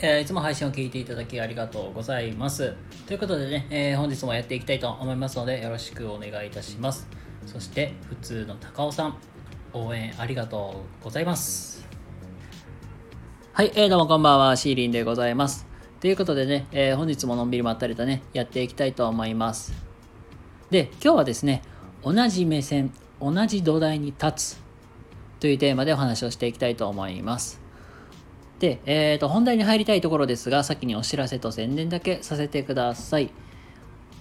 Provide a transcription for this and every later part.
えーいつも配信を聞いていただきありがとうございます。ということでね、えー本日もやっていきたいと思いますので、よろしくお願いいたします。そして、普通の高尾さん、応援ありがとうございます。はい、えーどうもこんばんは、シーリンでございます。ということでね、えー本日ものんびりまったりとね、やっていきたいと思います。で、今日はですね、同じ目線、同じ土台に立つというテーマでお話をしていきたいと思います。で、えー、と本題に入りたいところですが、先にお知らせと宣伝だけさせてください。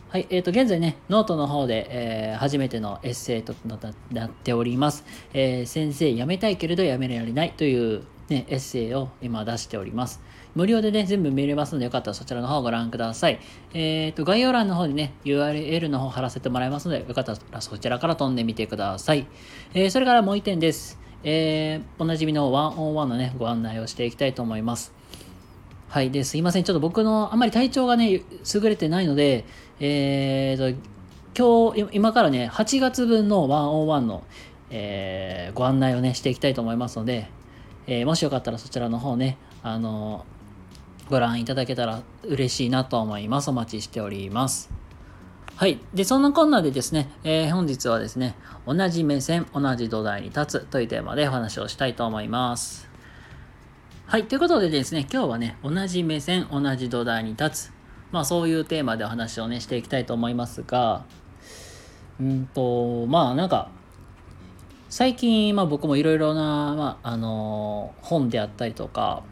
はい、えー、と現在ね、ノートの方で、えー初めてのエッセイとななっております。えー先生、辞めたいけれど辞められないという、ね、エッセイを今出しております。無料でね、全部見れますので、よかったらそちらの方をご覧ください。えー、と概要欄の方にね、URL の方貼らせてもらいますので、よかったらそちらから飛んでみてください。えそれからもう一点です。えーおなじみのワンオンワンのね、ご案内をしていきたいと思います。はい。で、すいません。ちょっと僕のあんまり体調がね、優れてないので、えーと、今日、今からね、8月分のワンオンワンの、えーご案内をね、していきたいと思いますので、えーもしよかったらそちらの方ね、あのご覧いただけたら嬉しいなと思います。お待ちしております。はい。で、そんなこんなでですね、えー本日はですね、同じ目線、同じ土台に立つというテーマでお話をしたいと思います。はい。ということでですね、今日はね、同じ目線、同じ土台に立つ。まあ、そういうテーマでお話をね、していきたいと思いますが、うんと、まあ、なんか、最近、まあ僕もいろいろな、まあ、あの本であったりとか、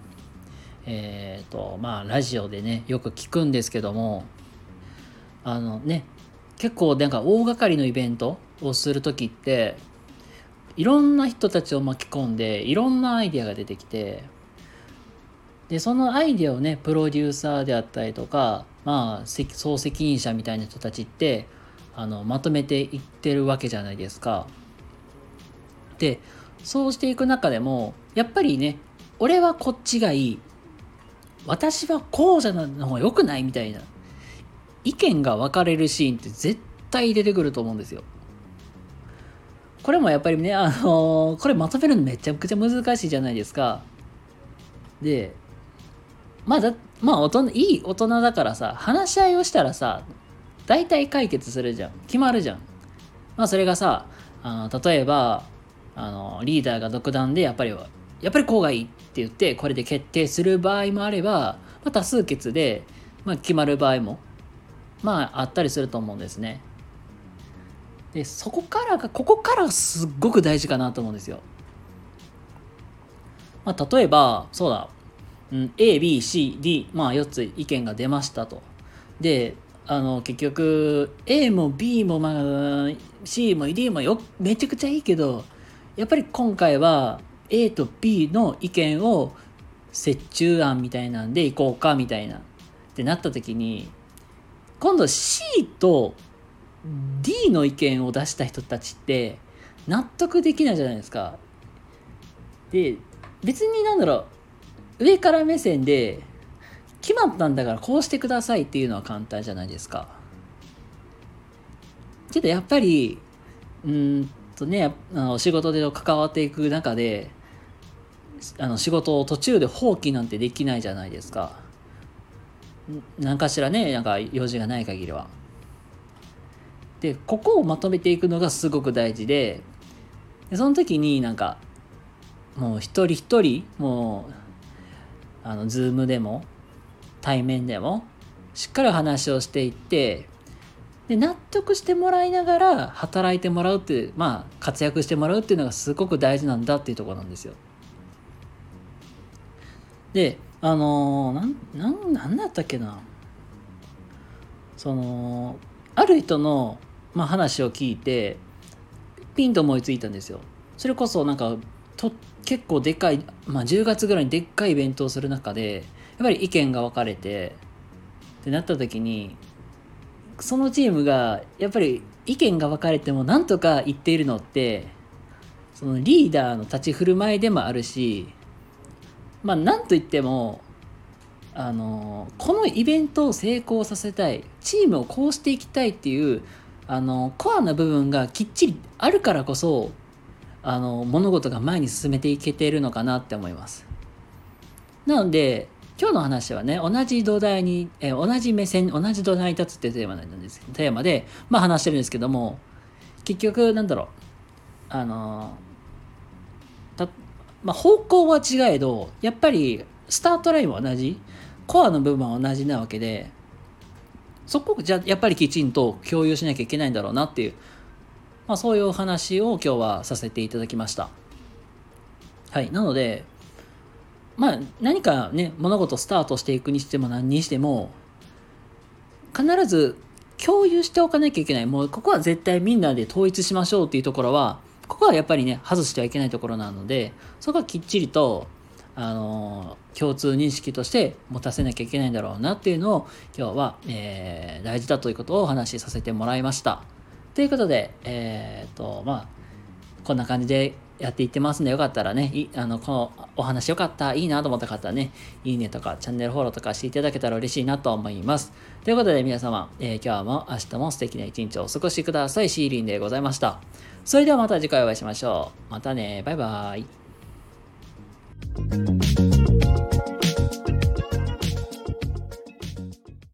えっ、と、まあ、ラジオでね、よく聞くんですけども、あのね、結構なんか大掛かりのイベントをする時っていろんな人たちを巻き込んでいろんなアイデアが出てきてでそのアイデアをねプロデューサーであったりとかまあ総責任者みたいな人たちってあのまとめていってるわけじゃないですか。でそうしていく中でもやっぱりね俺はこっちがいい私はこうじゃないの方が良くないみたいな意見が分かれるシーンって絶対出てくると思うんですよ。これもやっぱりね、あのーこれまとめるのめちゃくちゃ難しいじゃないですか。で、まあだ、まあ大人、いい大人だからさ、話し合いをしたらさ、大体解決するじゃん。決まるじゃん。まあそれがさ、あの例えば、あの、リーダーが独断でやっぱり、やっぱりこうがいいって言って、これで決定する場合もあれば、まあ、多数決で、まあ、決まる場合もまああったりすると思うんですね。でそこからがここからがすっごく大事かなと思うんですよ。まあ、例えばそうだ、うん、ABCD まあ4つ意見が出ましたと。であの結局 A も B も、まあ、C も D もよめちゃくちゃいいけどやっぱり今回は A と B の意見を折衷案みたいなんでいこうかみたいなってなった時に今度 C と D の意見を出した人たちって納得できないじゃないですか。で別になんだろう上から目線で決まったんだからこうしてくださいっていうのは簡単じゃないですか。けどやっぱりうんとねあの仕事で関わっていく中であの仕事を途中で放棄なんてできないじゃないですか。何かしらねなんか用事がない限りは。でここをまとめていくのがすごく大事ででその時になんかもう一人一人もうあのズームでも対面でもしっかり話をしていってで納得してもらいながら働いてもらうっていうまあ活躍してもらうっていうのがすごく大事なんだっていうところなんですよ。であのーなんなんだったっけなそのある人の、まあ、話を聞いてピンと思いついたんですよ。それこそなんかと結構でかい、まあ、10月ぐらいにでっかいイベントをする中でやっぱり意見が分かれてってなった時にそのチームがやっぱり意見が分かれてもなんとか言っているのってそのリーダーの立ち振る舞いでもあるしまあなんといってもあのこのイベントを成功させたいチームをこうしていきたいっていうあのコアな部分がきっちりあるからこそあの物事が前に進めていけているのかなって思います。なので今日の話はね、同じ土台に、え、同じ目線、同じ土台に立つっていうテーマなんです、テーマで、まあ話してるんですけども、結局、なんだろう、あのた、まあ方向は違えど、やっぱりスタートラインは同じ、コアの部分は同じなわけで、そこじゃやっぱりきちんと共有しなきゃいけないんだろうなっていう、まあそういうお話を今日はさせていただきました。はい。なので、まあ何かね物事スタートしていくにしても何にしても必ず共有しておかなきゃいけないもうここは絶対みんなで統一しましょうっていうところはここはやっぱりね外してはいけないところなのでそこはきっちりとあの共通認識として持たせなきゃいけないんだろうなっていうのを今日は、えー、大事だということをお話しさせてもらいました。ということで、えー、っとまあこんな感じでやっていってますんで、よかったらね、いあの、このお話よかった、いいなと思った方はね、いいねとかチャンネルフォローとかしていただけたら嬉しいなと思います。ということで皆様、えー、今日も明日も素敵な一日をお過ごしください。シーリンでございました。それではまた次回お会いしましょう。またね、バイバーイ。